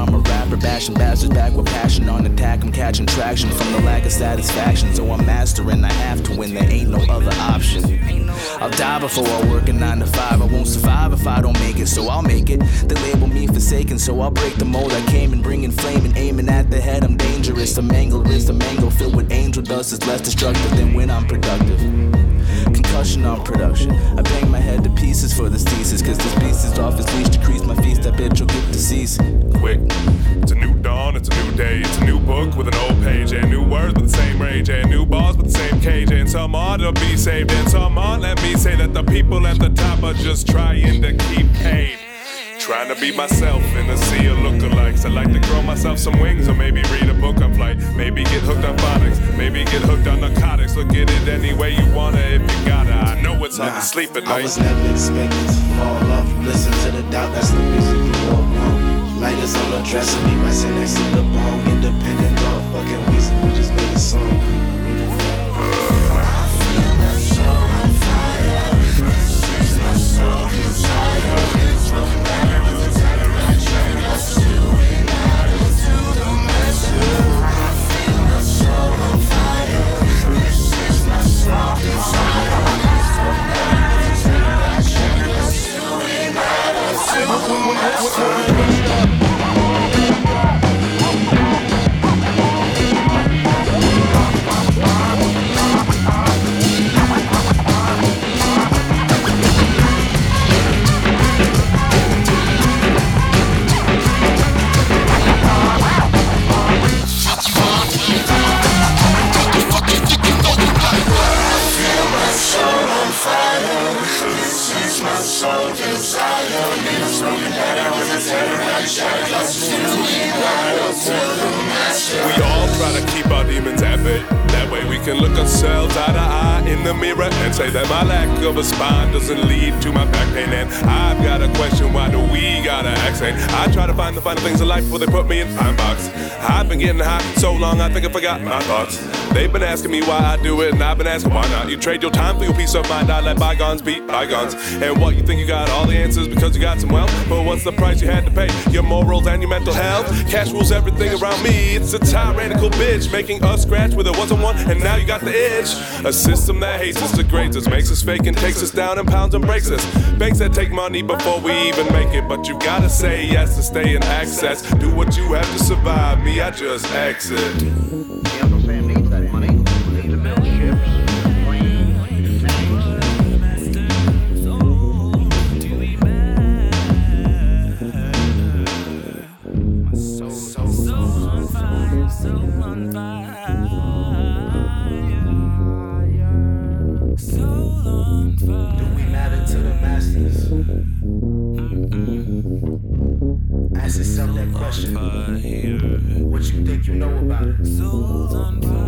I'm a rapper, bashing bastards back with passion on attack. I'm catching traction from the lack of satisfaction. So I'm mastering. I have to win. There ain't no other option. I'll die before I work a nine to five. I won't survive if I don't make it, so I'll make it. They label me forsaken, so I'll break the mold. I came and bringing flame and aiming at the head. I'm dangerous. A mangle wrist, mango filled with angel dust is less destructive than when I'm productive. Concussion on production. I bang my head to pieces for this thesis, cause this beast is off his leash. Decrease my feast, that bitch will get deceased. Quick. It's a new dawn, it's a new day, it's a new book with an old page, and new words with the same rage, and new bars with the same cage, and some are to be saved, and some aren't. Let me say that the people at the top are just trying to. Trying to be myself in a sea of lookalikes. I like to grow myself some wings, or maybe read a book on flight. Maybe get hooked on phonics, maybe get hooked on narcotics. Look at it any way you wanna if you gotta. I know it's hard Nah, to sleep at night. I was never expected to fall off. Listen to the doubt, that's the music you walk on. Lighters on the dresser, me right next to the bone. Independent dog, fucking Weezy, we just made a song. We all try to keep our demons at bay. That way we can look ourselves eye to eye in the mirror and say that my lack of a spine doesn't lead to my back pain. And I've got a question, why do we gotta sane? I try to find the finer things in life before they put me in time box. I've been getting high so long, I think I forgot my thoughts. They've been asking me why I do it, and I've been asking why not. You trade your time for your peace of mind. I let bygones be bygones. And what you think you got all the answers because you got some wealth? But what's the price you had to pay? Your morals and your mental health. Cash rules everything around me. It's a tyrannical bitch making us scratch where there wasn't one, and now you got the itch. A system that hates us, degrades us, makes us fake and takes us down and pounds and breaks us. Banks that take money before we even make it, but you gotta say yes to stay in access. Do what you have to survive. Me, I just exit. Ask yourself that question. What you think you know about it?